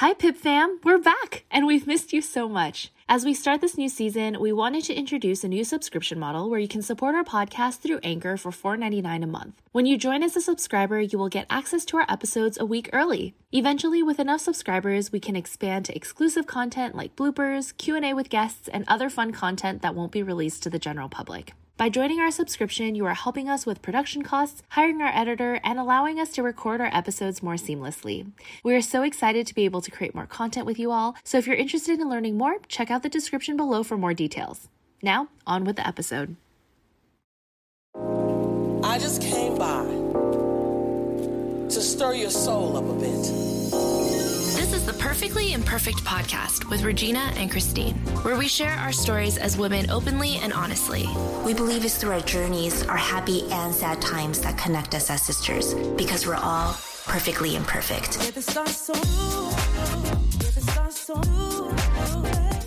Hi, Pip fam! We're back, and we've missed you so much. As we start this new season, we wanted to introduce a new subscription model where you can support our podcast through Anchor for $4.99 a month. When you join as a subscriber, you will get access to our episodes a week early. Eventually, with enough subscribers, we can expand to exclusive content like bloopers, Q&A with guests, and other fun content that won't be released to the general public. By joining our subscription, you are helping us with production costs, hiring our editor, and allowing us to record our episodes more seamlessly. We are so excited to be able to create more content with you all, so if you're interested in learning more, check out the description below for more details. Now, on with the episode. I just came by to stir your soul up a bit. This is the Perfectly Imperfect podcast with Regina and Christine, where we share our stories as women openly and honestly. We believe it's through our journeys, our happy and sad times that connect us as sisters because we're all perfectly imperfect.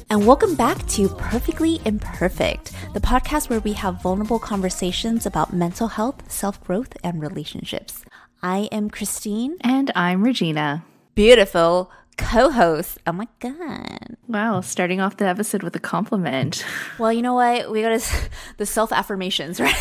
And welcome back to Perfectly Imperfect, the podcast where we have vulnerable conversations about mental health, self growth, and relationships. I am Christine. And I'm Regina beautiful co-host. Oh my god! Wow, starting off the episode with a compliment. Well, you know what? We got the self affirmations, right?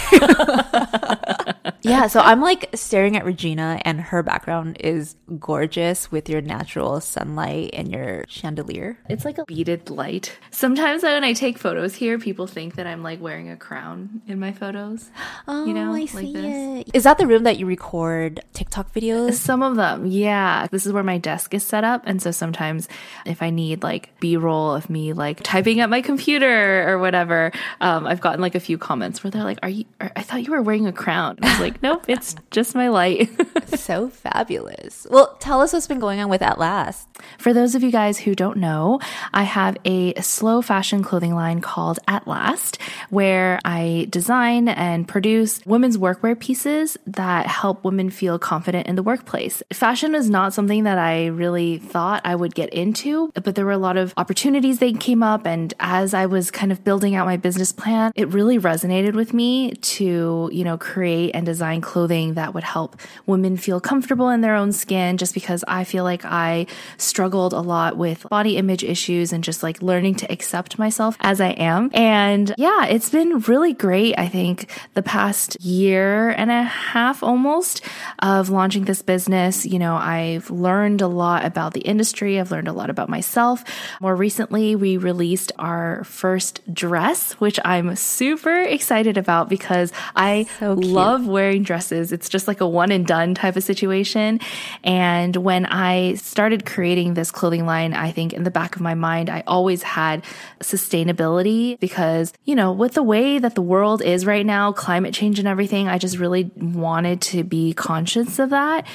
yeah. So I'm like staring at Regina, and her background is gorgeous with your natural sunlight and your chandelier. It's like a beaded light. Sometimes when I take photos here, people think that I'm like wearing a crown in my photos. Oh, you know, I like see this. it. Is that the room that you record TikTok videos? Some of them, yeah. This is where my desk is set up, and so sometimes if I need like B roll of me like typing at my computer or whatever, um, I've gotten like a few comments where they're like, "Are you? Are, I thought you were wearing a crown." I was like, "Nope, it's just my light." so fabulous. Well, tell us what's been going on with At Last. For those of you guys who don't know, I have a slow fashion clothing line called At Last, where I design and produce women's workwear pieces that help women feel confident in the workplace. Fashion is not something that I really thought I would get into, but there were a lot of opportunities that came up. And as I was kind of building out my business plan, it really resonated with me to, you know, create and design clothing that would help women feel comfortable in their own skin just because I feel like I struggled a lot with body image issues and just like learning to accept myself as I am. And yeah, it's been really great. I think the past year and a half almost of launching this business, you know, I've learned a lot about the industry. I've learned a lot about myself. More recently, we released our first dress, which I'm super excited about because I so love wearing dresses. It's just like a one and done type of situation. And when I started creating this clothing line, I think in the back of my mind, I always had sustainability because, you know, with the way that the world is right now, climate change and everything, I just really wanted to be conscious of that.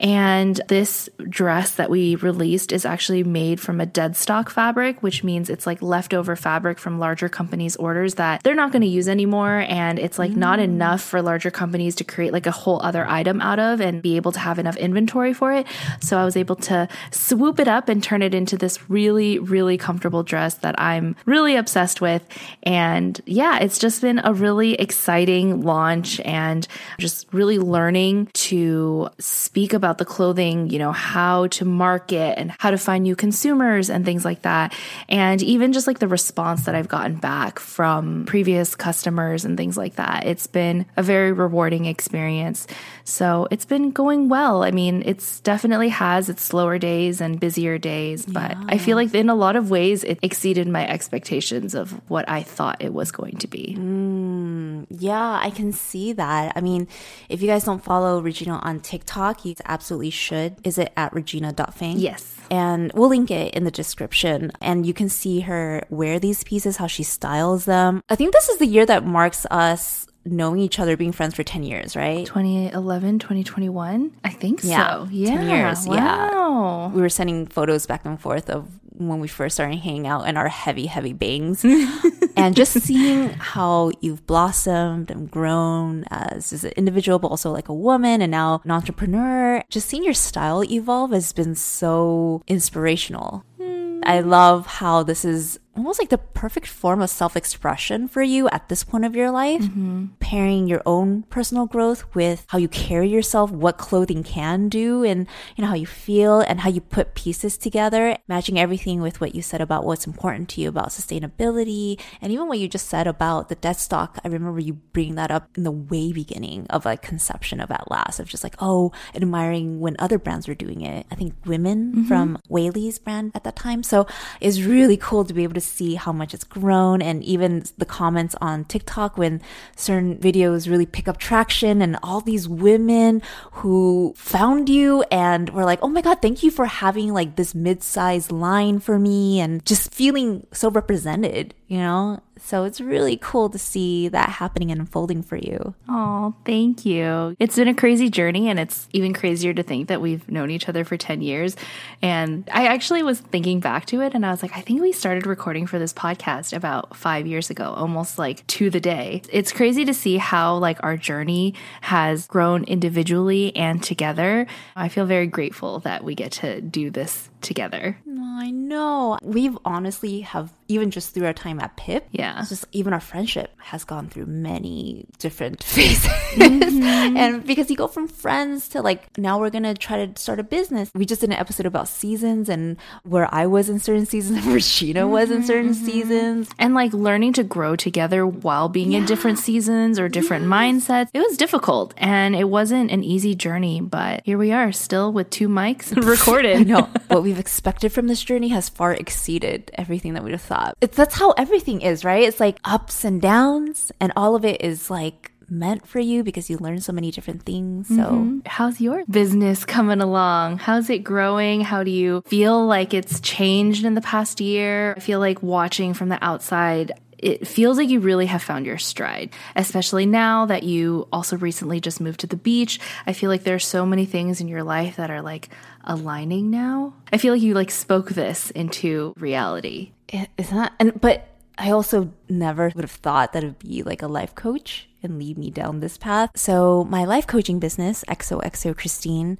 And this dress that we released is actually made from a dead stock fabric, which means it's like leftover fabric from larger companies' orders that they're not going to use anymore. And it's like mm. not enough for larger companies to create like a whole other item out of and be able to have enough inventory for it. So I was able to swoop it up and turn it into this really, really comfortable dress that I'm really obsessed with. And yeah, it's just been a really exciting launch and just really learning to speak about the clothing, you know, how to market and how to find new consumers and things like that. And even just like the response that I've gotten back from previous customers and things like that. It's been a very rewarding experience. So it's been going well. I mean, it's definitely has its slower days and busier days, but yeah. I feel like in a lot of ways it exceeded my expectations of what I thought it was going to be. Mm, yeah, I can see that. I mean, if you guys don't follow Regina on TikTok, you absolutely should. Is it at regina.fang? Yes. And we'll link it in the description. And you can see her wear these pieces, how she styles them. I think this is the year that marks us knowing each other, being friends for 10 years, right? 2011, 2021? I think yeah, so. Yeah. 10 years. Wow. Yeah. We were sending photos back and forth of when we first started hanging out and our heavy, heavy bangs. and just seeing how you've blossomed and grown as, as an individual, but also like a woman and now an entrepreneur, just seeing your style evolve has been so inspirational. Hmm. I love how this is almost like the perfect form of self expression for you at this point of your life. Mm-hmm. Pairing your own personal growth with how you carry yourself, what clothing can do, and you know how you feel and how you put pieces together, matching everything with what you said about what's important to you about sustainability, and even what you just said about the dead stock. I remember you bringing that up in the way beginning of like conception of At Last, of just like, oh, admiring when other brands were doing it. I think women mm-hmm. from Whaley's brand at that time. So it's really cool to be able to see how much it's grown and even the comments on TikTok when certain videos really pick up traction and all these women who found you and were like, oh my God, thank you for having like this mid-sized line for me and just feeling so represented, you know? So it's really cool to see that happening and unfolding for you. Oh, thank you. It's been a crazy journey, and it's even crazier to think that we've known each other for 10 years. And I actually was thinking back to it, and I was like, I think we started recording for this podcast about five years ago, almost like to the day. It's crazy to see how like our journey has grown individually and together. I feel very grateful that we get to do this together. I know. We've honestly have even just through our time at Pip. Yeah. Just even our friendship has gone through many different phases. Mm-hmm. and because you go from friends to like now we're gonna try to start a business. We just did an episode about seasons and where I was in certain seasons and where Sheena was in certain mm-hmm. seasons. And like learning to grow together while being in different seasons or different mindsets. It was difficult and it wasn't an easy journey, but here we are still with two mics recorded. I know what we've expected from this journey has far exceeded everything that we'd have thought. It's that's how everything is, right? It's like ups and downs, and all of it is like meant for you because you learn so many different things. So mm-hmm. How's your business coming along? How's it growing? How do you feel like it's changed in the past year? I feel like watching from the outside, it feels like you really have found your stride, especially now that you also recently just moved to the beach. I feel like there's so many things in your life that are like aligning now. I feel like you like spoke this into reality. it- it's not, and but I also never would have thought that it'd be like a life coach and lead me down this path. So my life coaching business, XOXO Christine,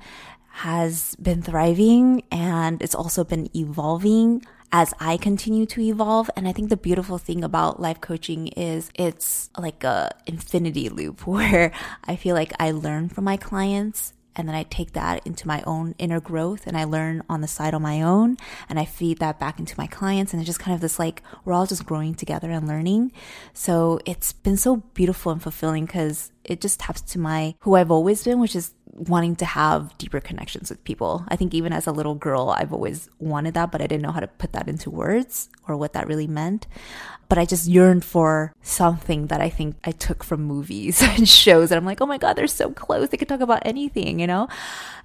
has been thriving and it's also been evolving as I continue to evolve. And I think the beautiful thing about life coaching is it's like a infinity loop where I feel like I learn from my clients and then I take that into my own inner growth and I learn on the side on my own and I feed that back into my clients and it's just kind of this like we're all just growing together and learning. So it's been so beautiful and fulfilling because it just taps to my who I've always been, which is wanting to have deeper connections with people. I think even as a little girl, I've always wanted that, but I didn't know how to put that into words or what that really meant. But I just yearned for something that I think I took from movies and shows. And I'm like, oh my God, they're so close. They could talk about anything, you know?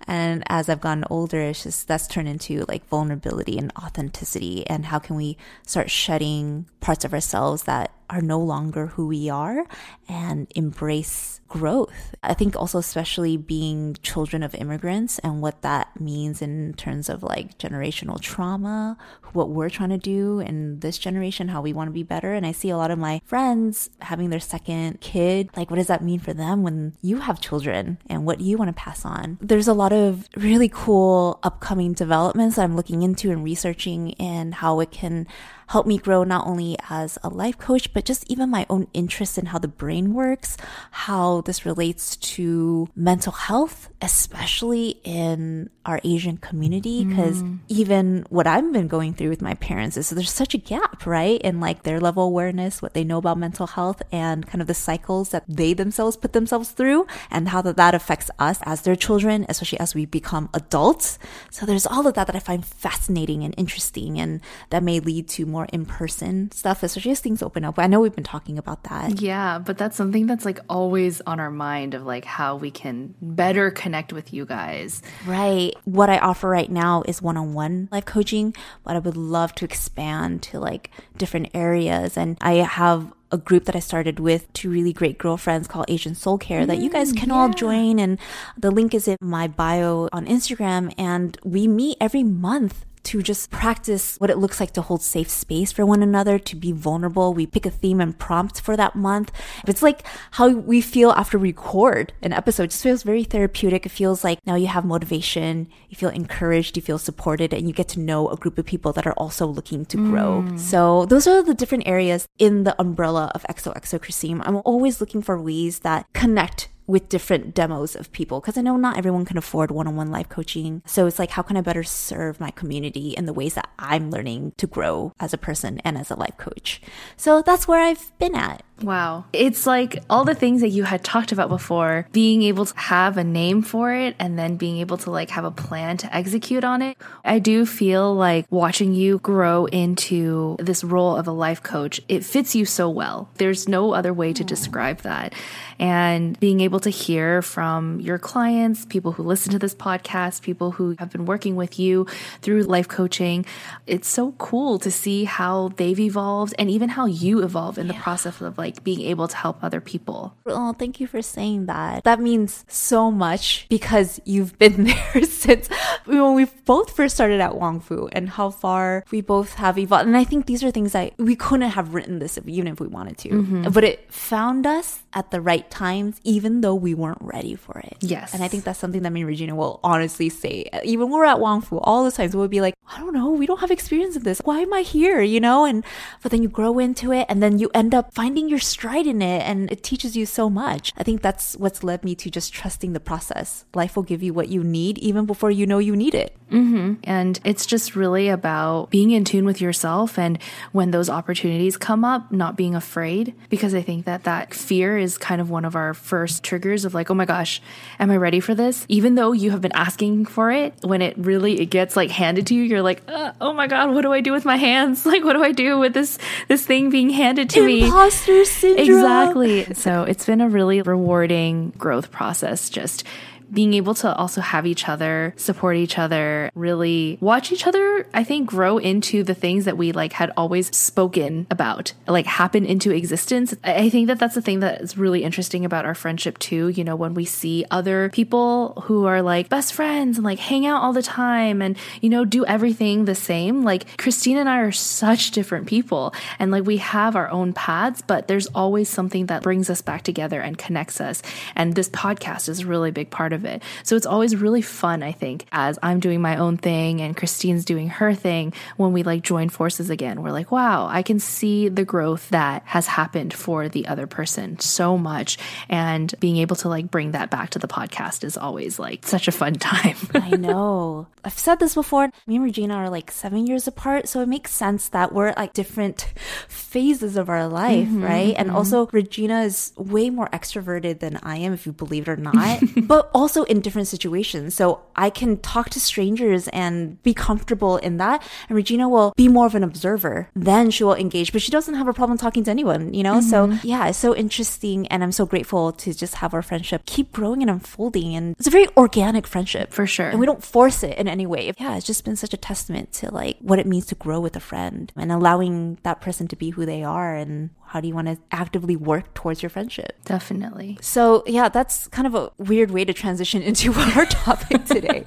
And as I've gotten older, it's just that's turned into like vulnerability and authenticity. And how can we start shedding parts of ourselves that are no longer who we are and embrace growth. I think also, especially being children of immigrants and what that means in terms of like generational trauma, what we're trying to do in this generation, how we want to be better. And I see a lot of my friends having their second kid. Like, what does that mean for them when you have children and what you want to pass on? There's a lot of really cool upcoming developments that I'm looking into and researching and how it can help me grow not only as a life coach, but just even my own interest in how the brain works, how this relates to mental health, especially in our Asian community. Because mm. even what I've been going through with my parents is there's such a gap, right? In like their level of awareness, what they know about mental health, and kind of the cycles that they themselves put themselves through, and how that, that affects us as their children, especially as we become adults. So there's all of that that I find fascinating and interesting, and that may lead to more in person stuff, especially as things open up. I know we've been talking about that. Yeah, but that's something that's like always on our mind of like how we can better connect with you guys. Right. What I offer right now is one on one life coaching, but I would love to expand to like different areas. And I have a group that I started with two really great girlfriends called Asian Soul Care that you guys mm, can all join. And the link is in my bio on Instagram. And we meet every month to just practice what it looks like to hold safe space for one another, to be vulnerable. We pick a theme and prompt for that month. It's like how we feel after we record an episode. It just feels very therapeutic. It feels like now you have motivation, you feel encouraged, you feel supported, and you get to know a group of people that are also looking to grow. Mm. So those are the different areas in the umbrella of XOXO Christine. I'm always looking for ways that connect with different demos of people because I know not everyone can afford one on one life coaching. So it's like, how can I better serve my community in the ways that I'm learning to grow as a person and as a life coach? So that's where I've been at. Wow. It's like all the things that you had talked about before, being able to have a name for it and then being able to like have a plan to execute on it. I do feel like watching you grow into this role of a life coach, it fits you so well. There's no other way to describe that. And being able to hear from your clients, people who listen to this podcast, people who have been working with you through life coaching, it's so cool to see how they've evolved and even how you evolve in the process of like being able to help other people. Oh, thank you for saying that. That means so much because you've been there since when we both first started at Wong Fu and how far we both have evolved. And I think these are things that we couldn't have written this even if we wanted to. Mm-hmm. But it found us at the right times, even though we weren't ready for it. Yes. And I think that's something that me and Regina will honestly say. Even when we're at Wong Fu, all the times we'll be like, I don't know, we don't have experience in this. Why am I here? You know? And but then you grow into it and then you end up finding your stride in it and it teaches you so much. I think that's what's led me to just trusting the process. Life will give you what you need even before you know you need it. Mm-hmm. And it's just really about being in tune with yourself and when those opportunities come up, not being afraid. Because I think that that fear is kind of one of our first triggers of like, oh my gosh, am I ready for this? Even though you have been asking for it, when it really it gets like handed to you, you're like, uh, oh my god, what do I do with my hands? Like, what do I do with this this thing being handed to me? Imposter syndrome. Exactly. So it's been a really rewarding growth process just being able to also have each other support each other really watch each other i think grow into the things that we like had always spoken about like happen into existence. I think that that's the thing that is really interesting about our friendship too you know when we see other people who are like best friends and like hang out all the time and you know do everything the same. Like christine and i are such different people and like we have our own paths but there's always something that brings us back together and connects us. And this podcast is a really big part of it so it's always really fun i think as i'm doing my own thing and christine's doing her thing when we like join forces again we're like wow i can see the growth that has happened for the other person so much and being able to like bring that back to the podcast is always like such a fun time I know. I've said this before. Me and Regina are like seven years apart, so it makes sense that we're at like different phases of our life, mm-hmm, right? And mm-hmm. also, Regina is way more extroverted than I am, if you believe it or not, but also in different situations. So I can talk to strangers and be comfortable in that. And Regina will be more of an observer. Then she will engage, but she doesn't have a problem talking to anyone, you know? So mm-hmm. yeah, it's so interesting. And I'm so grateful to just have our friendship keep growing and unfolding. And it's a very organic friendship. For sure. And we don't force it in any way. Yeah, it's just been such a testament to like what it means to grow with a friend and allowing that person to be who they are and how do you want to actively work towards your friendship. definitely So, yeah, that's kind of a weird way to transition into our topic today.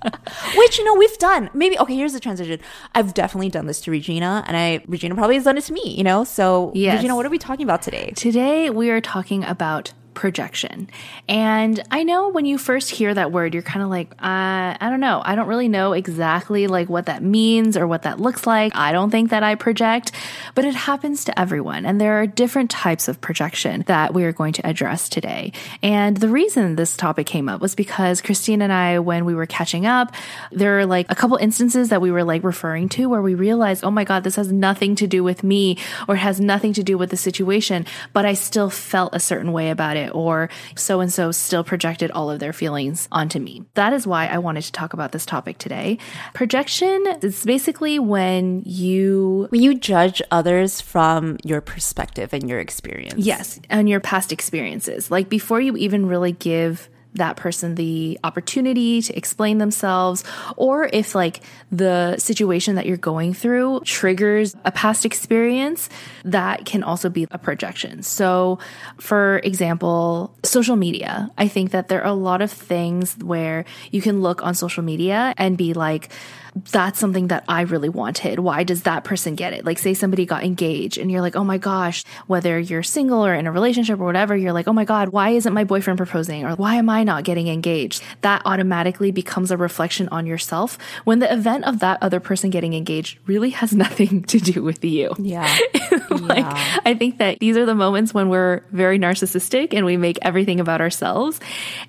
Which, you know, we've done. Maybe, okay, here's the transition. I've definitely done this to Regina, and I, Regina probably has done it to me, you know? So, Yes. Regina, what are we talking about today? Today, we are talking about projection. And I know when you first hear that word, you're kind of like, uh, I don't know. I don't really know exactly like what that means or what that looks like. I don't think that I project, but it happens to everyone. And there are different types of projection that we are going to address today. And the reason this topic came up was because Christine and I, when we were catching up, there are like a couple instances that we were like referring to where we realized, oh my God, this has nothing to do with me or has nothing to do with the situation, but I still felt a certain way about it or so and so still projected all of their feelings onto me. That is why I wanted to talk about this topic today. Projection is basically when you When you judge others from your perspective and your experience. Yes, and your past experiences. Like before you even really give that person the opportunity to explain themselves, or if like the situation that you're going through triggers a past experience, that can also be a projection. So, for example, social media, I think that there are a lot of things where you can look on social media and be like, that's something that I really wanted. Why does that person get it? Like, say somebody got engaged and you're like, oh my gosh, whether you're single or in a relationship or whatever, you're like, oh my God, why isn't my boyfriend proposing? Or why am I not getting engaged? That automatically becomes a reflection on yourself when the event of that other person getting engaged really has nothing to do with you. Yeah. like, Yeah. I think that these are the moments when we're very narcissistic and we make everything about ourselves.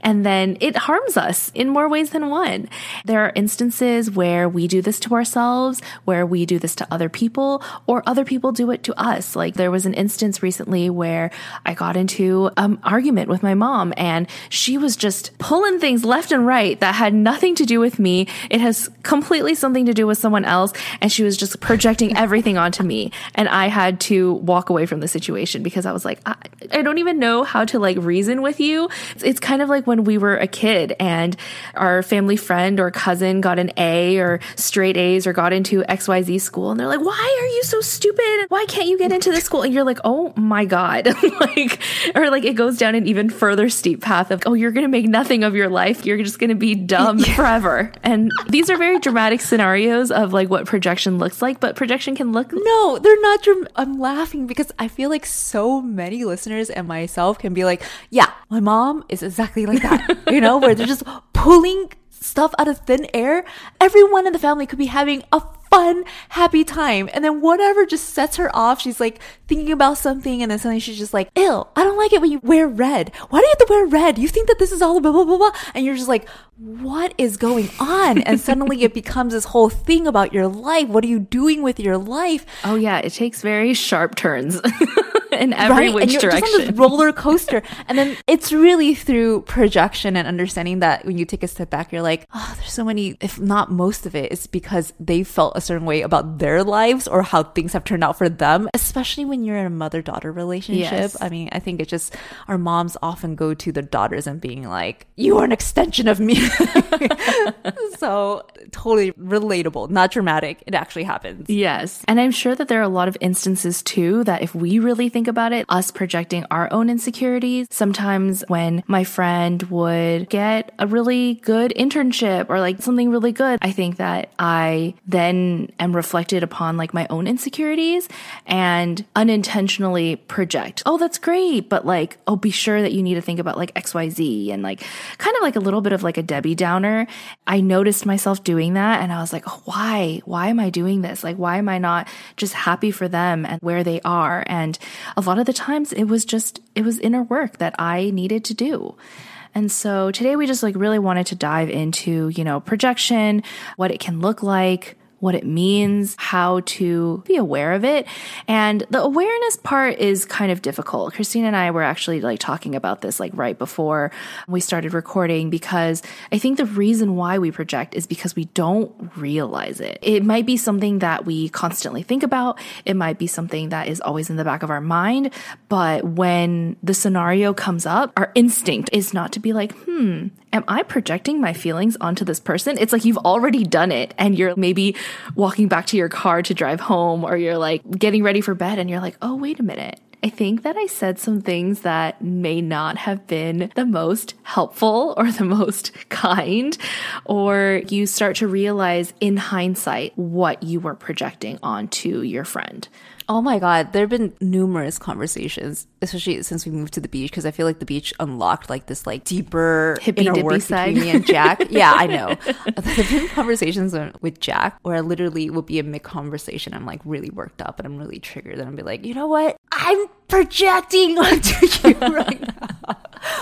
And then it harms us in more ways than one. There are instances where we do this to ourselves, where we do this to other people, or other people do it to us. Like there was an instance recently where I got into an argument with my mom and she was just pulling things left and right that had nothing to do with me. It has completely something to do with someone else. And she was just projecting everything onto me. And I had to walk away from the situation because I was like, I, I don't even know how to like reason with you. It's, it's kind of like when we were a kid and our family friend or cousin got an A or straight A's or got into XYZ school. And they're like, why are you so stupid? Why can't you get into this school? And you're like, oh my God. like, or like it goes down an even further steep path of, oh, you're going to make nothing of your life. You're just going to be dumb forever. And these are very dramatic scenarios of like what projection looks like, but projection can look No, they're not. Dram- I'm laughing because I feel like so many listeners and myself can be like, yeah, my mom is exactly like that. you know, where they're just pulling stuff out of thin air. Everyone in the family could be having a fun, happy time. And then whatever just sets her off. She's like thinking about something and then suddenly she's just like, ew, I don't like it when you wear red. Why do you have to wear red? You think that this is all blah, blah, blah, blah. And you're just like, what is going on? And suddenly it becomes this whole thing about your life. What are you doing with your life? Oh yeah, it takes very sharp turns in every and which you're direction. just on this roller coaster. and then it's really through projection and understanding that when you take a step back, you're like, oh, there's so many, if not most of it, it's because they felt a certain way about their lives or how things have turned out for them, especially when you're in a mother daughter relationship. Yes. I mean, I think it's just our moms often go to their daughters and being like, you are an extension of me. so totally relatable, not dramatic. It actually happens. Yes. And I'm sure that there are a lot of instances too that if we really think about it, us projecting our own insecurities, sometimes when my friend would get a really good internship or like something really good, I think that I then am reflected upon like my own insecurities and unintentionally project, oh, that's great. But like, oh, be sure that you need to think about like XYZ and like kind of like a little bit of like a Debbie Downer. I noticed myself doing that and I was like, oh, why? Why am I doing this? Like, why am I not just happy for them and where they are? And a lot of the times it was just, it was inner work that I needed to do. And so today we just like really wanted to dive into, you know, projection, what it can look like, what it means, how to be aware of it. And the awareness part is kind of difficult. Christine and I were actually like talking about this like right before we started recording because I think the reason why we project is because we don't realize it. It might be something that we constantly think about. It might be something that is always in the back of our mind. But when the scenario comes up, our instinct is not to be like, hmm, am I projecting my feelings onto this person? It's like you've already done it and you're maybe walking back to your car to drive home or you're like getting ready for bed and you're like, oh, wait a minute. I think that I said some things that may not have been the most helpful or the most kind, or you start to realize in hindsight what you were projecting onto your friend. Oh my God. There have been numerous conversations, especially since we moved to the beach, because I feel like the beach unlocked like this like deeper Hippie inner work side. between me and Jack. yeah, I know. there have been conversations with Jack where I literally will be in mid conversation. I'm like really worked up and I'm really triggered. And I'll be like, you know what? I'm projecting onto you right now.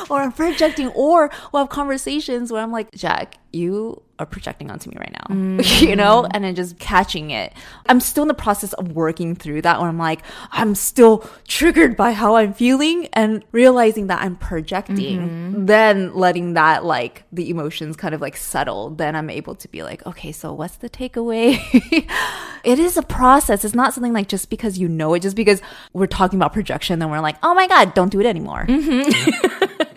or I'm projecting, or we'll have conversations where I'm like, Jack, you are projecting onto me right now, you know, mm. and then just catching it. I'm still in the process of working through that where I'm like, I'm still triggered by how I'm feeling and realizing that I'm projecting, mm-hmm. then letting that like the emotions kind of like settle. Then I'm able to be like, okay, so what's the takeaway? it is a process. It's not something like just because you know it, just because we're talking about projection, then we're like, oh my God, don't do it anymore. Mm-hmm.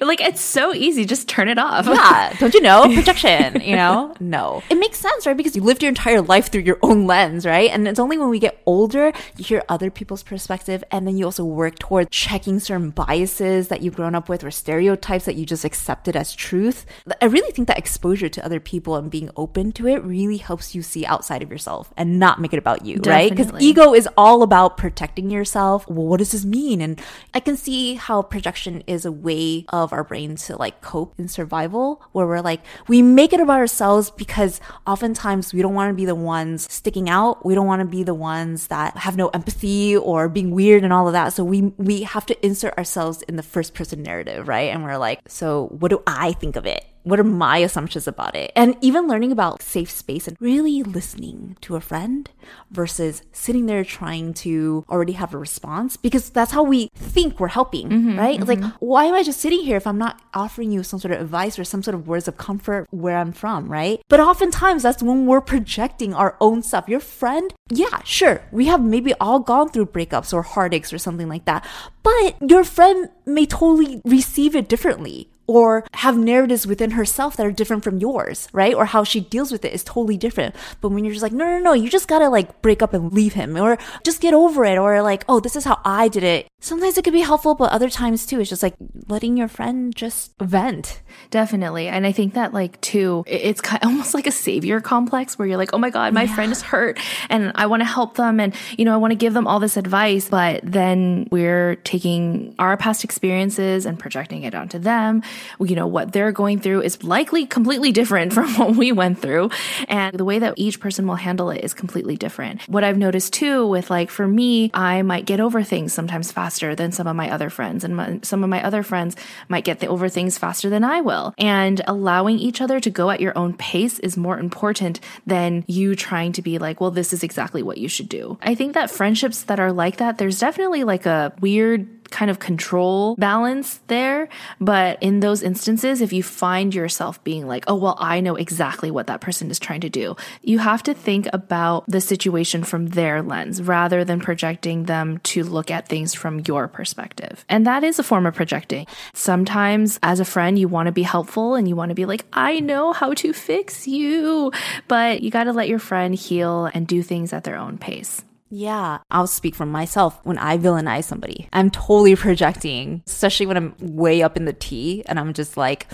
like it's so easy. Just turn it off. Yeah, don't you know? Projection, you know? No. It makes sense, right? Because you lived your entire life through your own lens, right? And it's only when we get older, you hear other people's perspective, and then you also work towards checking certain biases that you've grown up with or stereotypes that you just accepted as truth. I really think that exposure to other people and being open to it really helps you see outside of yourself and not make it about you, right? Because ego is all about protecting yourself. Well, what does this mean? And I can see how projection is a way of our brain to like cope in survival, where we're like, we make it about ourselves because oftentimes we don't want to be the ones sticking out. We don't want to be the ones that have no empathy or being weird and all of that. So we, we have to insert ourselves in the first person narrative, right? And we're like, so what do I think of it? What are my assumptions about it? And even learning about safe space and really listening to a friend versus sitting there trying to already have a response because that's how we think we're helping, mm-hmm, right? It's like, mm-hmm. why am I just sitting here if I'm not offering you some sort of advice or some sort of words of comfort where I'm from, right? But oftentimes that's when we're projecting our own stuff. Your friend, yeah, sure, we have maybe all gone through breakups or heartaches or something like that, but your friend may totally receive it differently or have narratives within herself that are different from yours, right? Or how she deals with it is totally different. But when you're just like, no, no, no, you just gotta like break up and leave him or just get over it or like, oh, this is how I did it. Sometimes it could be helpful, but other times too, it's just like letting your friend just vent. Definitely. And I think that like too, it's kind of almost like a savior complex where you're like, oh my God, my friend is hurt and I want to help them. And, you know, I want to give them all this advice, but then we're taking our past experiences and projecting it onto them. You know, what they're going through is likely completely different from what we went through. And the way that each person will handle it is completely different. What I've noticed too with like, for me, I might get over things sometimes faster than some of my other friends. And my, some of my other friends might get over things faster than I will. And allowing each other to go at your own pace is more important than you trying to be like, well, this is exactly what you should do. I think that friendships that are like that, there's definitely like a weird kind of control balance there. But in those instances, if you find yourself being like, oh, well, I know exactly what that person is trying to do, you have to think about the situation from their lens rather than projecting them to look at things from your perspective. And that is a form of projecting. Sometimes, as a friend, you want to be helpful and you want to be like, I know how to fix you. But you got to let your friend heal and do things at their own pace. Yeah, I'll speak for myself. When I villainize somebody, I'm totally projecting, especially when I'm way up in the T and I'm just like,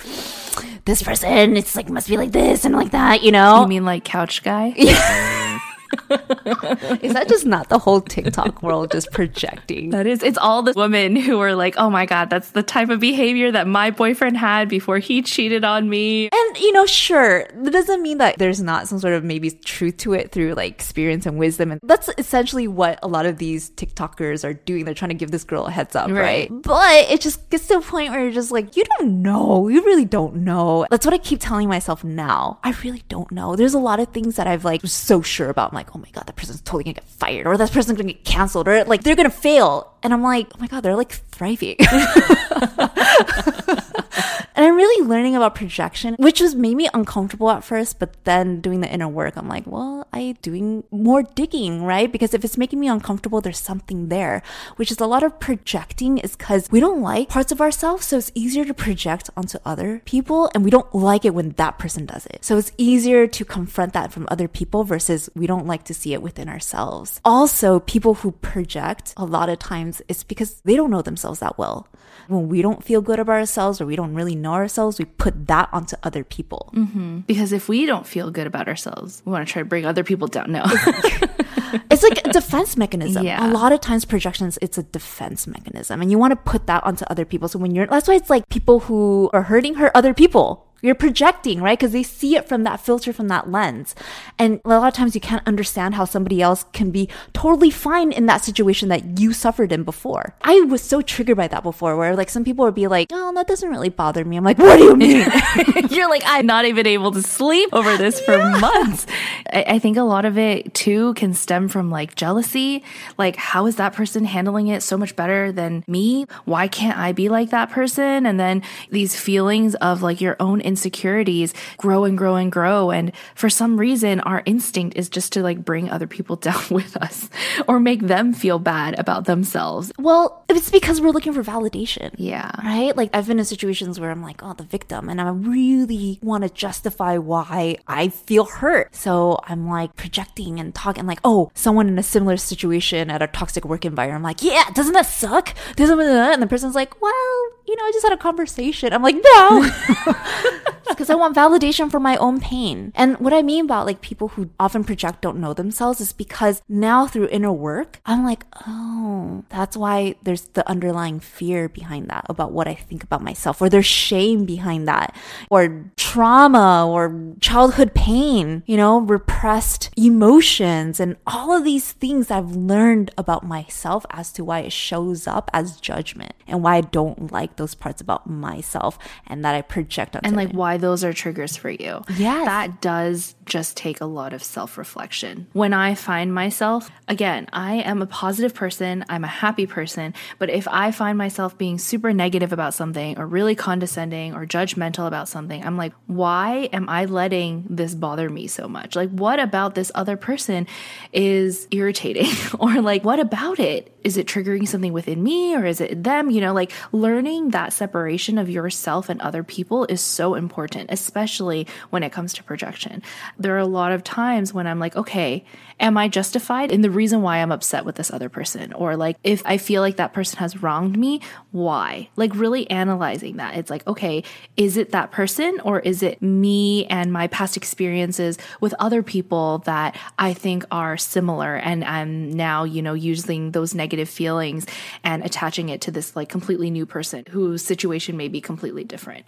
this person, it's like, must be like this and like that, you know? You mean like couch guy? Is that just not the whole TikTok world just projecting? That is, it's all the women who are like, oh my God, that's the type of behavior that my boyfriend had before he cheated on me. And, you know, sure, that doesn't mean that there's not some sort of maybe truth to it through like experience and wisdom. And that's essentially what a lot of these TikTokers are doing. They're trying to give this girl a heads up, right? Right. But it just gets to a point where you're just like, you don't know. You really don't know. That's what I keep telling myself now. I really don't know. There's a lot of things that I've like so sure about. I'm like, oh my God, that person's totally gonna get fired or that person's gonna get canceled or like they're gonna fail. And I'm like, oh my God, they're like thriving. And I'm really learning about projection, which was made me uncomfortable at first, but then doing the inner work, I'm like, well, I doing more digging, right? Because if it's making me uncomfortable, there's something there, which is a lot of projecting is because we don't like parts of ourselves. So it's easier to project onto other people and we don't like it when that person does it. So it's easier to confront that from other people versus we don't like to see it within ourselves. Also, people who project a lot of times it's because they don't know themselves that well. When we don't feel good about ourselves or we don't really know ourselves, we put that onto other people. Mm-hmm. Because if we don't feel good about ourselves, we want to try to bring other people down. No. It's like a defense mechanism. Yeah. A lot of times projections, it's a defense mechanism. And you want to put that onto other people. So when you're, that's why it's like people who are hurting hurt other people. You're projecting, right? Because they see it from that filter, from that lens. And a lot of times you can't understand how somebody else can be totally fine in that situation that you suffered in before. I was so triggered by that before, where like some people would be like, oh, that doesn't really bother me. I'm like, what do you mean? You're like, I'm not even able to sleep over this for months. I, I think a lot of it too can stem from like jealousy. Like, how is that person handling it so much better than me? Why can't I be like that person? And then these feelings of like your own insecurities grow and grow and grow. And for some reason, our instinct is just to like bring other people down with us or make them feel bad about themselves. Well, it's because we're looking for validation. Yeah. Right? Like I've been in situations where I'm like, oh, the victim, and I really want to justify why I feel hurt. So I'm like projecting and talking like, oh, someone in a similar situation at a toxic work environment. I'm like, yeah, doesn't that suck? Doesn't that? And the person's like, well, you know, I just had a conversation. I'm like, no. because I want validation for my own pain. And what I mean about like people who often project don't know themselves is because now through inner work, I'm like, oh, that's why there's the underlying fear behind that about what I think about myself, or there's shame behind that, or trauma, or childhood pain, you know, repressed emotions, and all of these things I've learned about myself as to why it shows up as judgment and why I don't like those parts about myself and that I project onto and like it. why those are triggers for you. Yes. That does just take a lot of self reflection. When I find myself, again, I am a positive person, I'm a happy person, but if I find myself being super negative about something or really condescending or judgmental about something, I'm like, why am I letting this bother me so much? Like, what about this other person is irritating? or like, what about it? Is it triggering something within me or is it them? You know, like learning that separation of yourself and other people is so important, especially when it comes to projection. There are a lot of times when I'm like, okay, am I justified in the reason why I'm upset with this other person? Or like, if I feel like that person has wronged me, why? Like, really analyzing that. It's like, okay, is it that person or is it me and my past experiences with other people that I think are similar? And I'm now, you know, using those negative feelings and attaching it to this like completely new person whose situation may be completely different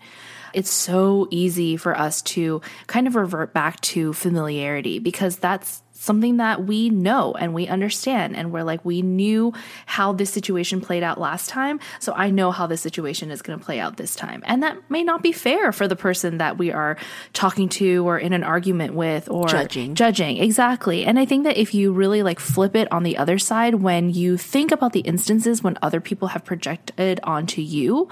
it's so easy for us to kind of revert back to familiarity because that's something that we know and we understand and we're like we knew how this situation played out last time so i know how this situation is going to play out this time and that may not be fair for the person that we are talking to or in an argument with or Judging. judging exactly and i think that if you really like flip it on the other side when you think about the instances when other people have projected onto you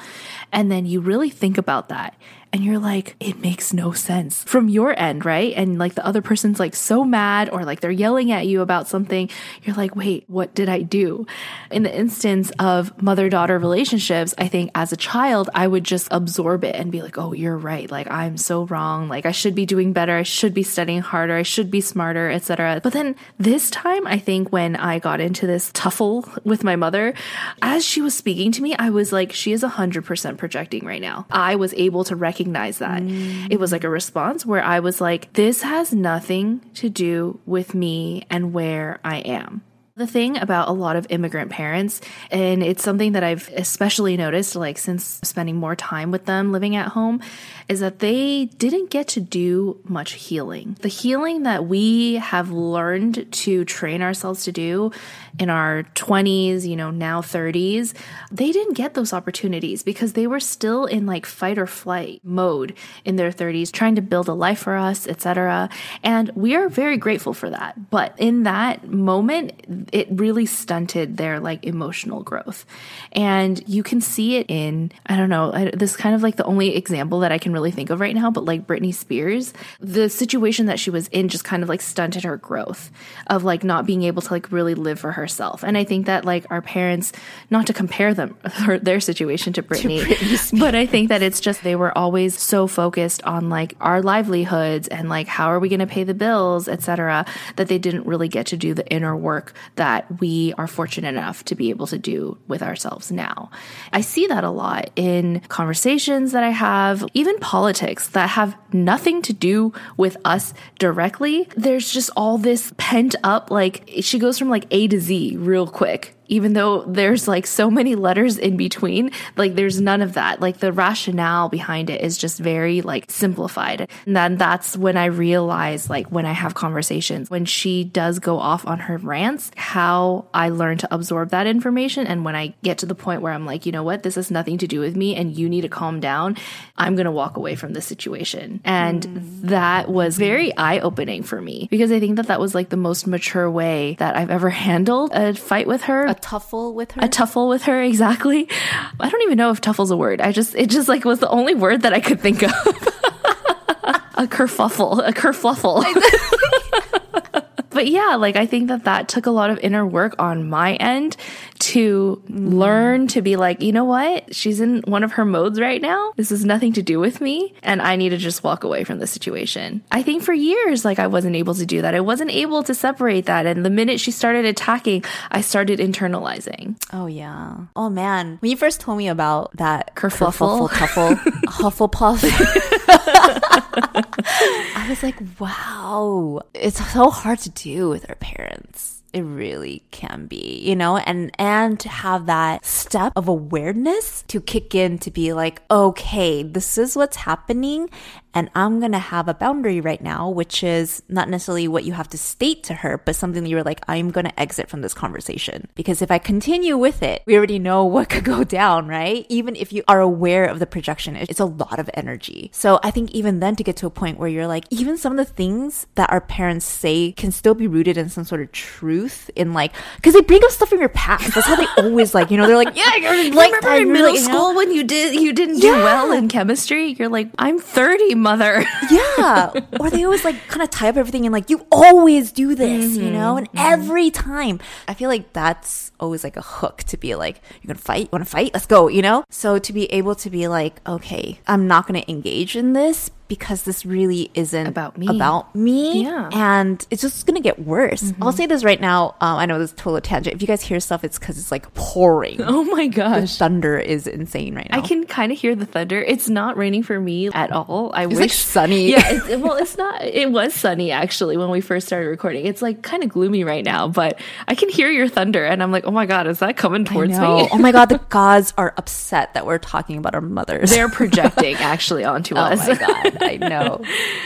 and then you really think about that and you're like, it makes no sense from your end, right? And like the other person's like so mad or like they're yelling at you about something. You're like, wait, what did I do? In the instance of mother daughter relationships, I think as a child, I would just absorb it and be like, oh, you're right. Like I'm so wrong. Like I should be doing better. I should be studying harder. I should be smarter, etc. But then this time, I think when I got into this tuffle with my mother, as she was speaking to me, I was like, she is 100% projecting right now. I was able to recognize that. It was like a response where I was like, this has nothing to do with me and where I am. The thing about a lot of immigrant parents, and it's something that I've especially noticed, like since spending more time with them living at home, is that they didn't get to do much healing. The healing that we have learned to train ourselves to do in our 20s, you know, now 30s, they didn't get those opportunities because they were still in like fight or flight mode in their 30s, trying to build a life for us, etc. And we are very grateful for that. But in that moment, it really stunted their like emotional growth. And you can see it in, I don't know, I, this is kind of like the only example that I can really think of right now, but like Britney Spears, the situation that she was in just kind of like stunted her growth of like not being able to like really live for herself. And I think that like our parents, not to compare them or their situation to Britney, but I think that it's just they were always so focused on like our livelihoods and like how are we going to pay the bills, etc., that they didn't really get to do the inner work that we are fortunate enough to be able to do with ourselves now. I see that a lot in conversations that I have, even politics that have nothing to do with us directly. There's just all this pent up, like, she goes from like A to Z real quick even though there's like so many letters in between, like there's none of that. Like the rationale behind it is just very like simplified. And then that's when I realize, like when I have conversations, when she does go off on her rants, how I learn to absorb that information. And when I get to the point where I'm like, you know what, this has nothing to do with me and you need to calm down, I'm going to walk away from this situation. And mm. that was very eye opening for me because I think that that was like the most mature way that I've ever handled a fight with her a tuffle with her. a tuffle with her exactly i don't even know if tuffle's a word i just it just like was the only word that i could think of a kerfuffle, a kerfluffle. but yeah, like I think that that took a lot of inner work on my end to learn to be like, you know what? She's in one of her modes right now. This has nothing to do with me. And I need to just walk away from the situation. I think for years, like I wasn't able to do that. I wasn't able to separate that. And the minute she started attacking, I started internalizing. Oh yeah. Oh man. When you first told me about that Kerfuffle. tuffle, Hufflepuff. I was like, wow. It's so hard to do with our parents. It really can be, you know, and and to have that step of awareness to kick in to be like, okay, this is what's happening and I'm going to have a boundary right now, which is not necessarily what you have to state to her, but something that you're like, I'm going to exit from this conversation. Because if I continue with it, we already know what could go down, right? Even if you are aware of the projection, it's a lot of energy. So I think even then to get to a point where you're like, even some of the things that our parents say can still be rooted in some sort of truth in like, because they bring up stuff from your past. That's how they always like, you know, they're like, yeah, you're like Remember in middle like, you know? school when you did you didn't do Yeah. well in chemistry? You're like, I'm 30, mother. yeah. Or they always like kind of tie up everything and like, you always do this, you know? And mm-hmm. every time. I feel like that's always like a hook to be like, you're going to fight? You want to fight? Let's go, you know? So to be able to be like, okay, I'm not going to engage in this because this really isn't About me. About me. Yeah. And it's just going to get worse. I'll say this right now. Um, I know this is a total tangent. If you guys hear stuff, it's because it's like pouring. oh my The gosh. thunder is insane right now. I can kind of hear the thunder. It's not raining for me at all. I It's wish like sunny. Yeah, it's, well, it's not. It was sunny actually when we first started recording. It's like kind of gloomy right now, but I can hear your thunder, and I'm like, oh my god, is that coming towards me? oh my god, the gods are upset that we're talking about our mothers. They're projecting actually onto Oh us. my god, I know.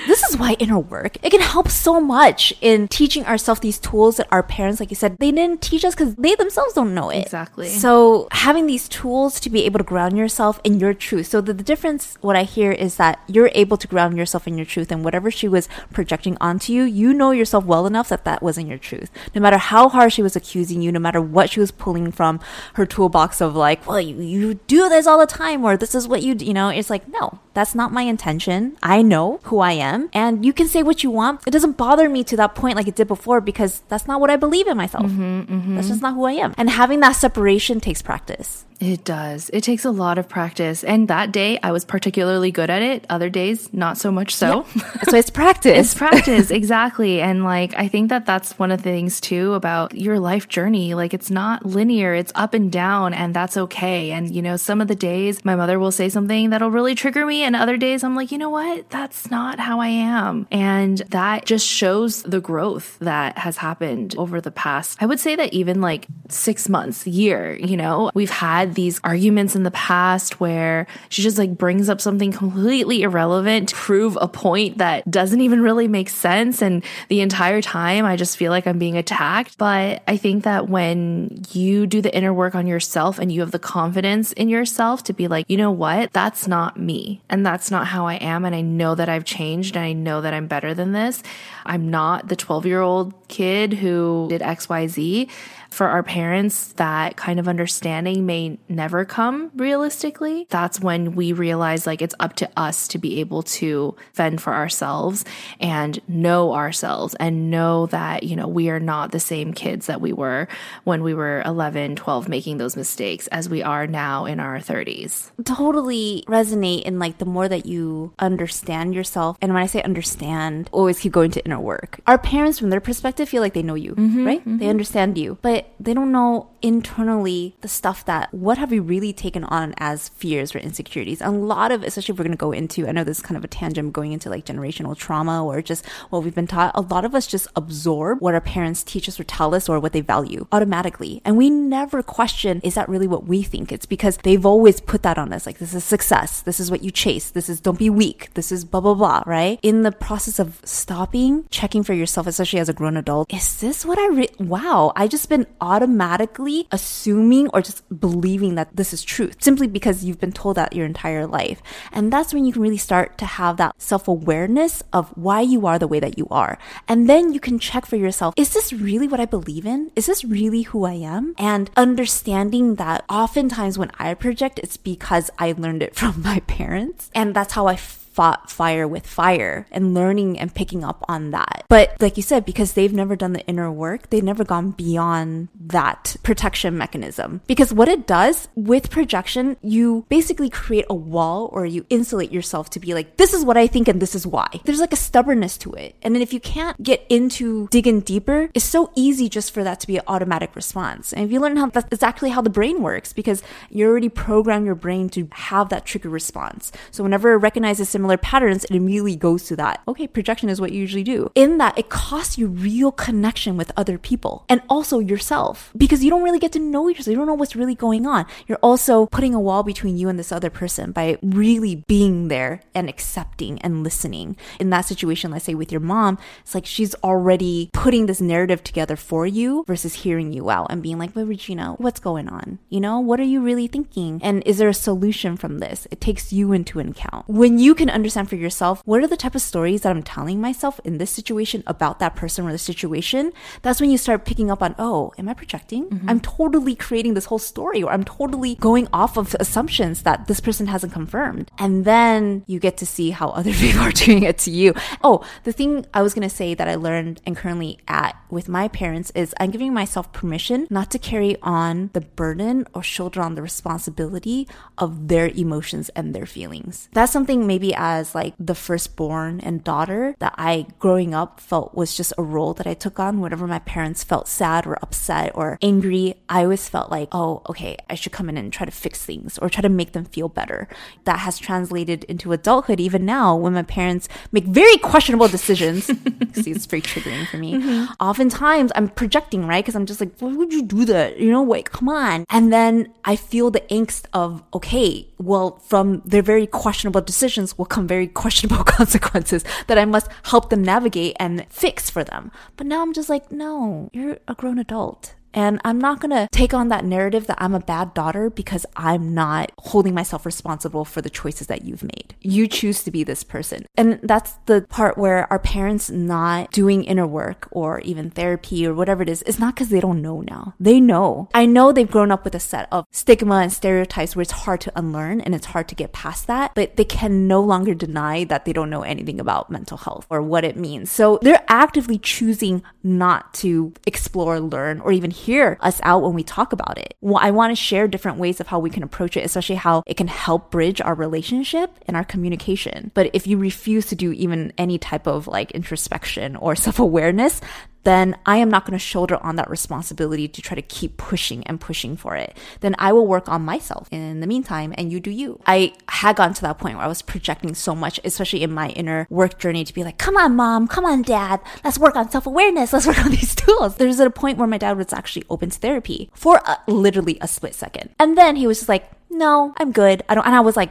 This is why inner work it can help so much in teaching ourselves these tools that our parents, like you said, they didn't teach us because they themselves don't know it. Exactly. So having these tools to be able to ground yourself in your truth. So the, the difference, what I hear is that you're able to ground yourself in your truth, and whatever she was projecting onto you, you know yourself well enough that that wasn't your truth. No matter how hard she was accusing you, no matter what she was pulling from her toolbox of like, well, you, you do this all the time, or this is what you, you know, it's like, no, that's not my intention. I know who I am, and you can say what you want. It doesn't bother me to that point like it did before because that's not what I believe in myself. Mm-hmm, mm-hmm. That's just not who I am. And having that separation takes practice. It does. It takes a lot of practice, and that day I was particularly good at it. Other days, not so much so. So it's practice. It's practice, exactly. And like, I think that that's one of the things too about your life journey. Like, it's not linear, it's up and down, and that's okay. And, you know, some of the days my mother will say something that'll really trigger me, and other days I'm like, you know what? That's not how I am. And that just shows the growth that has happened over the past, I would say that even like six months, year, you know, we've had these arguments in the past where she just like brings up something completely irrelevant to prove a point that doesn't even really make sense. And the entire time I just feel like I'm being attacked. But I think that when you do the inner work on yourself and you have the confidence in yourself to be like, you know what? That's not me. And that's not how I am. And I know that I've changed and I know that I'm better than this. I'm not the 12 year old kid who did XYZ for our parents, that kind of understanding may never come realistically. That's when we realize like it's up to us to be able to fend for ourselves and know ourselves and know that, you know, we are not the same kids that we were when we were 11, 12, making those mistakes as we are now in our 30s. totally resonate in like the more that you understand yourself. And when I say understand, always keep going to inner work. Our parents, from their perspective, feel like they know you, mm-hmm, right? They mm-hmm. understand you, but they don't know internally the stuff that what have we really taken on as fears or insecurities. And a lot of, especially if we're going to go into, I know this is kind of a tangent going into like generational trauma or just what we've been taught. A lot of us just absorb what our parents teach us or tell us or what they value automatically. And we never question, is that really what we think? It's because they've always put that on us. Like, this is success. This is what you chase. This is don't be weak. This is blah, blah, blah, right? In the process of stopping, checking for yourself, especially as a grown adult, is this what I re- wow, I just been automatically assuming or just believing that this is truth simply because you've been told that your entire life. And that's when you can really start to have that self awareness of why you are the way that you are. And then you can check for yourself, is this really what I believe in? Is this really who I am? And understanding that oftentimes when I project, it's because I learned it from my parents. And that's how I fought fire with fire and learning and picking up on that. But like you said, because they've never done the inner work, they've never gone beyond that protection mechanism. Because what it does with projection, you basically create a wall or you insulate yourself to be like, this is what I think and this is why. There's like a stubbornness to it. And then if you can't get into digging deeper, it's so easy just for that to be an automatic response. And if you learn how that's exactly how the brain works, because you already program your brain to have that trigger response. So whenever it recognizes similar patterns, it immediately goes to that. Okay, projection is what you usually do. In that, it costs you real connection with other people and also yourself because you don't really get to know yourself. You don't know what's really going on. You're also putting a wall between you and this other person by really being there and accepting and listening. In that situation, let's say with your mom, it's like she's already putting this narrative together for you versus hearing you out and being like, but Regina, what's going on? You know, what are you really thinking? And is there a solution from this? It takes you into account. When you can understand for yourself, what are the type of stories that I'm telling myself in this situation about that person or the situation? That's when you start picking up on, oh, am I projecting? Mm-hmm. I'm totally creating this whole story or I'm totally going off of assumptions that this person hasn't confirmed. And then you get to see how other people are doing it to you. Oh, the thing I was going to say that I learned and currently at with my parents is I'm giving myself permission not to carry on the burden or shoulder on the responsibility of their emotions and their feelings. That's something maybe as like the firstborn and daughter that I growing up felt was just a role that I took on whenever my parents felt sad or upset or angry. I always felt like, oh, okay, I should come in and try to fix things or try to make them feel better. That has translated into adulthood even now when my parents make very questionable decisions. See, it's very triggering for me. Mm-hmm. Oftentimes I'm projecting, right? Because I'm just like, why would you do that? You know, wait, come on. And then I feel the angst of, okay, well, from their very questionable decisions will come very questionable consequences that I must help them navigate and fix for them. But now I'm just like, no, you're a grown adult. And I'm not going to take on that narrative that I'm a bad daughter because I'm not holding myself responsible for the choices that you've made. You choose to be this person. And that's the part where our parents not doing inner work or even therapy or whatever it is, it's not because they don't know now. They know. I know they've grown up with a set of stigma and stereotypes where it's hard to unlearn and it's hard to get past that, but they can no longer deny that they don't know anything about mental health or what it means. So they're actively choosing not to explore, learn, or even hear us out when we talk about it. Well, I want to share different ways of how we can approach it, especially how it can help bridge our relationship and our communication. But if you refuse to do even any type of like introspection or self awareness, then I am not going to shoulder on that responsibility to try to keep pushing and pushing for it. Then I will work on myself in the meantime and you do you. I had gotten to that point where I was projecting so much, especially in my inner work journey to be like, come on, mom, come on, dad, let's work on self awareness, let's work on these tools. There's a point where my dad was actually open to therapy for a, literally a split second. And then he was just like, no, I'm good. I don't, and I was like,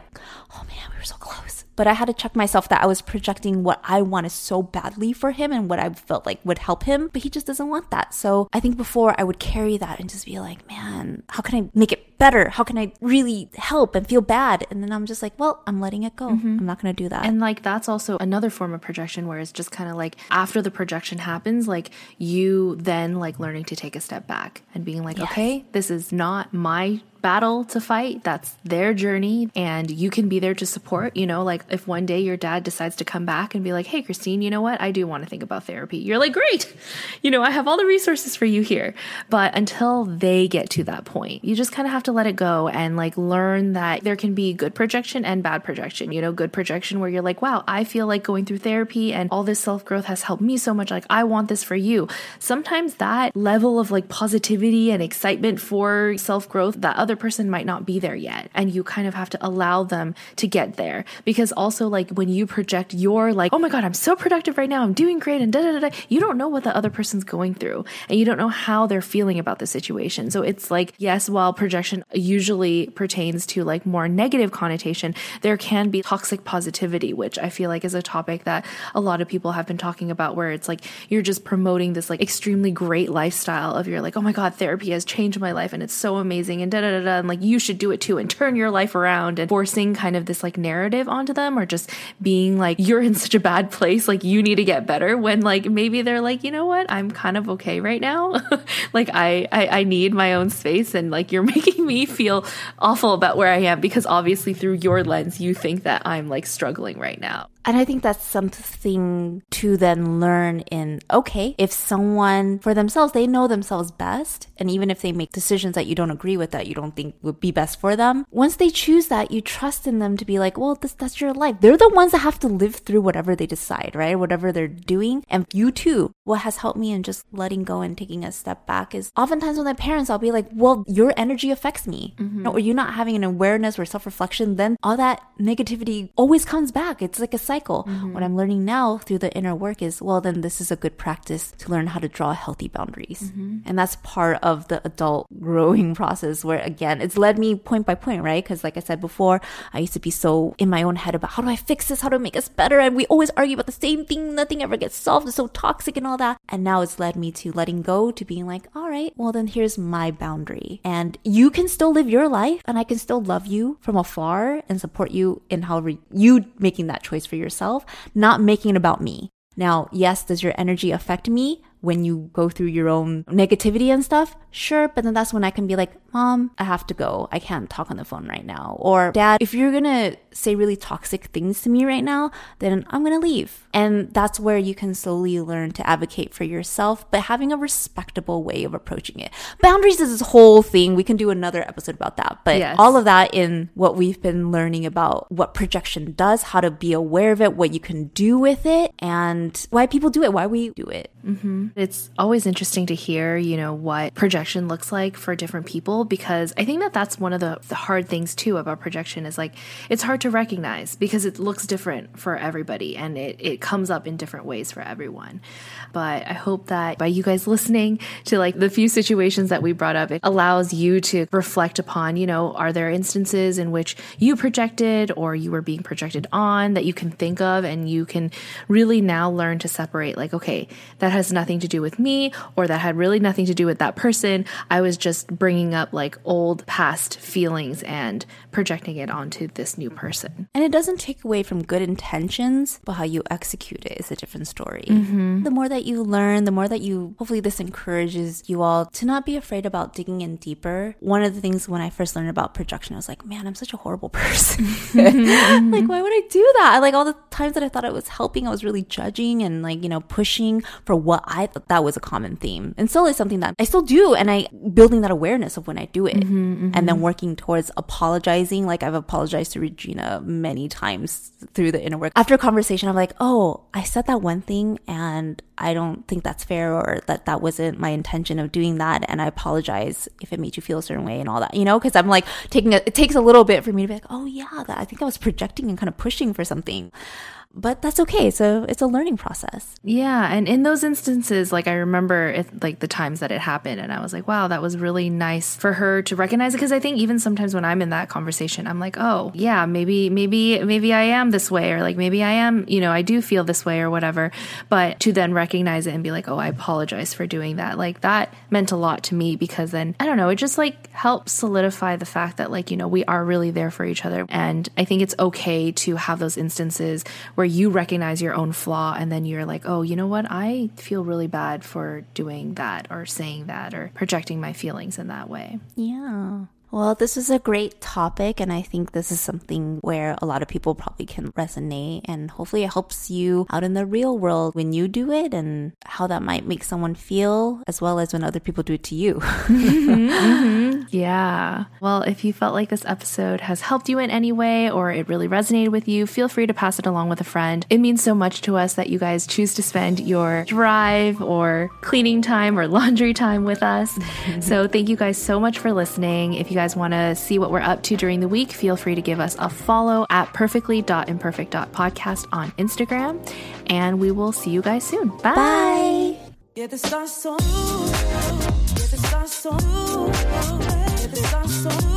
oh man, we were so close but I had to check myself that I was projecting what I wanted so badly for him and what I felt like would help him, but he just doesn't want that. So I think before I would carry that and just be like, man, how can I make it better? How can I really help and feel bad? And then I'm just like, well, I'm letting it go. Mm-hmm. I'm not going to do that. And like that's also another form of projection where it's just kind of like after the projection happens, like you then like learning to take a step back and being like, yes. okay, this is not my battle to fight. That's their journey. And you can be there to support. You know, like if one day your dad decides to come back and be like, hey, Christine, you know what? I do want to think about therapy. You're like, great. You know, I have all the resources for you here. But until they get to that point, you just kind of have to let it go and like learn that there can be good projection and bad projection. You know, good projection where you're like, wow, I feel like going through therapy and all this self growth has helped me so much. Like, I want this for you. Sometimes that level of like positivity and excitement for self growth that other person might not be there yet. And you kind of have to allow them to get there. Because also, like, when you project your, like, oh my God, I'm so productive right now, I'm doing great, and da da da, you don't know what the other person's going through. And you don't know how they're feeling about the situation. So it's like, yes, while projection usually pertains to like more negative connotation, there can be toxic positivity, which I feel like is a topic that a lot of people have been talking about, where it's like you're just promoting this like extremely great lifestyle of you're like, oh my God, therapy has changed my life and it's so amazing and da da da da, and like you should do it too and turn your life around and forcing kind of this like narrative onto them or just being like, you're in such a bad place, like you need to get better when like maybe they're like, you know what, I'm kind of okay right now. like I, I, I need my own space and like you're making me feel awful about where I am because obviously through your lens, you think that I'm like struggling right now. And I think that's something to then learn in okay, if someone for themselves, they know themselves best, and even if they make decisions that you don't agree with that you don't think would be best for them, once they choose that, you trust in them to be like, well, this, that's your life. They're the ones that have to live through whatever they decide, right? Whatever they're doing. And you too, what has helped me in just letting go and taking a step back is oftentimes with my parents, I'll be like, well, your energy affects me. Mm-hmm. Or you're not having an awareness or self reflection, then all that negativity always comes back. It's like a cycle cycle. Mm-hmm. What I'm learning now through the inner work is, well, then this is a good practice to learn how to draw healthy boundaries. Mm-hmm. And that's part of the adult growing process where, again, it's led me point by point, right? Because, like I said before, I used to be so in my own head about how do I fix this? How do I make us better? And we always argue about the same thing. Nothing ever gets solved. It's so toxic and all that. And now it's led me to letting go, to being like, all right, well, then here's my boundary. And you can still live your life and I can still love you from afar and support you in how re- you making that choice for yourself yourself, not making it about me. Now, yes, does your energy affect me? When you go through your own negativity and stuff, sure, but then that's when I can be like, Mom, I have to go. I can't talk on the phone right now. Or, Dad, if you're gonna say really toxic things to me right now, then I'm gonna leave. And that's where you can slowly learn to advocate for yourself, but having a respectable way of approaching it. Boundaries is this whole thing. We can do another episode about that. But yes. all of that in what we've been learning about what projection does, how to be aware of it, what you can do with it, and why people do it, why we do it. Mm-hmm. Mm-hmm. It's always interesting to hear, you know, what projection looks like for different people because I think that that's one of the, the hard things too about projection is like it's hard to recognize because it looks different for everybody and it, it comes up in different ways for everyone. But I hope that by you guys listening to like the few situations that we brought up, it allows you to reflect upon, you know, are there instances in which you projected or you were being projected on that you can think of and you can really now learn to separate like, okay, that has nothing to do with me or that had really nothing to do with that person. I was just bringing up like old past feelings and projecting it onto this new person. And it doesn't take away from good intentions, but how you execute it is a different story. Mm-hmm. The more that you learn, the more that you, hopefully, this encourages you all to not be afraid about digging in deeper. One of the things when I first learned about projection, I was like, man, I'm such a horrible person. Mm-hmm. like, why would I do that? Like, all the times that I thought it was helping, I was really judging and like, you know, pushing for what I thought that was a common theme. And still is something that I still do. And I building that awareness of when I do it mm-hmm, mm-hmm. and then working towards apologizing. Like I've apologized to Regina many times through the inner work. After a conversation, I'm like, oh, I said that one thing and I don't think that's fair or that that wasn't my intention of doing that. And I apologize if it made you feel a certain way and all that, you know, because I'm like taking a, it takes a little bit for me to be like, oh yeah, that, I think I was projecting and kind of pushing for something but that's okay. So it's a learning process. Yeah. And in those instances, like I remember it, like the times that it happened, and I was like, wow, that was really nice for her to recognize it. Cause I think even sometimes when I'm in that conversation, I'm like, oh, yeah, maybe, maybe, maybe I am this way, or like maybe I am, you know, I do feel this way or whatever. But to then recognize it and be like, oh, I apologize for doing that, like that meant a lot to me because then I don't know, it just like helps solidify the fact that, like, you know, we are really there for each other. And I think it's okay to have those instances where you recognize your own flaw and then you're like, oh, you know what? I feel really bad for doing that or saying that or projecting my feelings in that way. Yeah. Well, this is a great topic, and I think this is something where a lot of people probably can resonate, and hopefully it helps you out in the real world when you do it and how that might make someone feel, as well as when other people do it to you. mm-hmm, mm-hmm. Yeah. Well, if you felt like this episode has helped you in any way or it really resonated with you, feel free to pass it along with a friend. It means so much to us that you guys choose to spend your drive or cleaning time or laundry time with us. so, thank you guys so much for listening. If you guys want to see what we're up to during the week, feel free to give us a follow at perfectly.imperfect.podcast on Instagram. And we will see you guys soon. Bye. Bye. Yeah, the stars so Yeah, the stars so